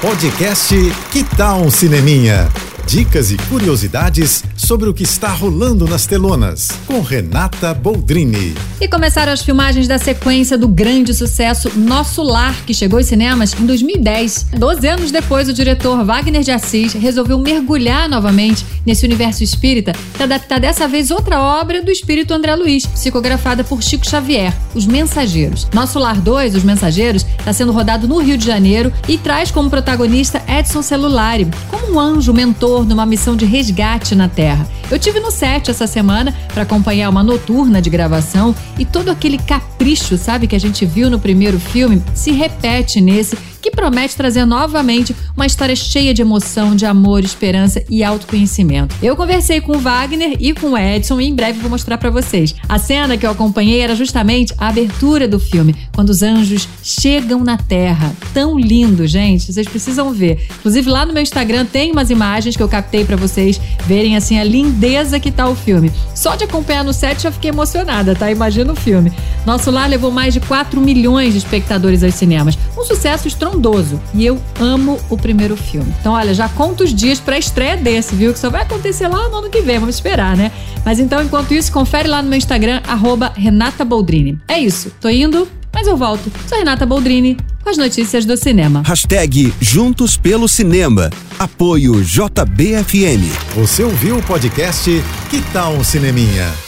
Podcast Que Tal um Cineminha? Dicas e curiosidades sobre o que está rolando nas telonas, com Renata Boldrini. E começaram as filmagens da sequência do grande sucesso Nosso Lar, que chegou aos cinemas em 2010. Doze anos depois, o diretor Wagner de Assis resolveu mergulhar novamente nesse universo espírita para adaptar dessa vez outra obra do espírito André Luiz, psicografada por Chico Xavier, Os Mensageiros. Nosso Lar 2, Os Mensageiros, está sendo rodado no Rio de Janeiro e traz como protagonista Edson Celulari, como um anjo mentor numa missão de resgate na Terra. Eu tive no set essa semana para acompanhar uma noturna de gravação e todo aquele capricho, sabe, que a gente viu no primeiro filme, se repete nesse promete trazer novamente uma história cheia de emoção, de amor, esperança e autoconhecimento. Eu conversei com o Wagner e com o Edson e em breve vou mostrar para vocês. A cena que eu acompanhei era justamente a abertura do filme, quando os anjos chegam na Terra. Tão lindo, gente, vocês precisam ver. Inclusive lá no meu Instagram tem umas imagens que eu captei para vocês verem assim a lindeza que tá o filme. Só de acompanhar no set já fiquei emocionada, tá? Imagina o filme. Nosso lar levou mais de 4 milhões de espectadores aos cinemas. Um sucesso estrondoso. E eu amo o primeiro filme. Então, olha, já conto os dias pra estreia desse, viu? Que só vai acontecer lá no ano que vem. Vamos esperar, né? Mas então, enquanto isso, confere lá no meu Instagram, arroba Renata Boldrini. É isso. Tô indo, mas eu volto. Sou Renata Boldrini com as notícias do cinema. Hashtag Juntos pelo Cinema. Apoio JBFM. Você ouviu o podcast Que Tal um Cineminha?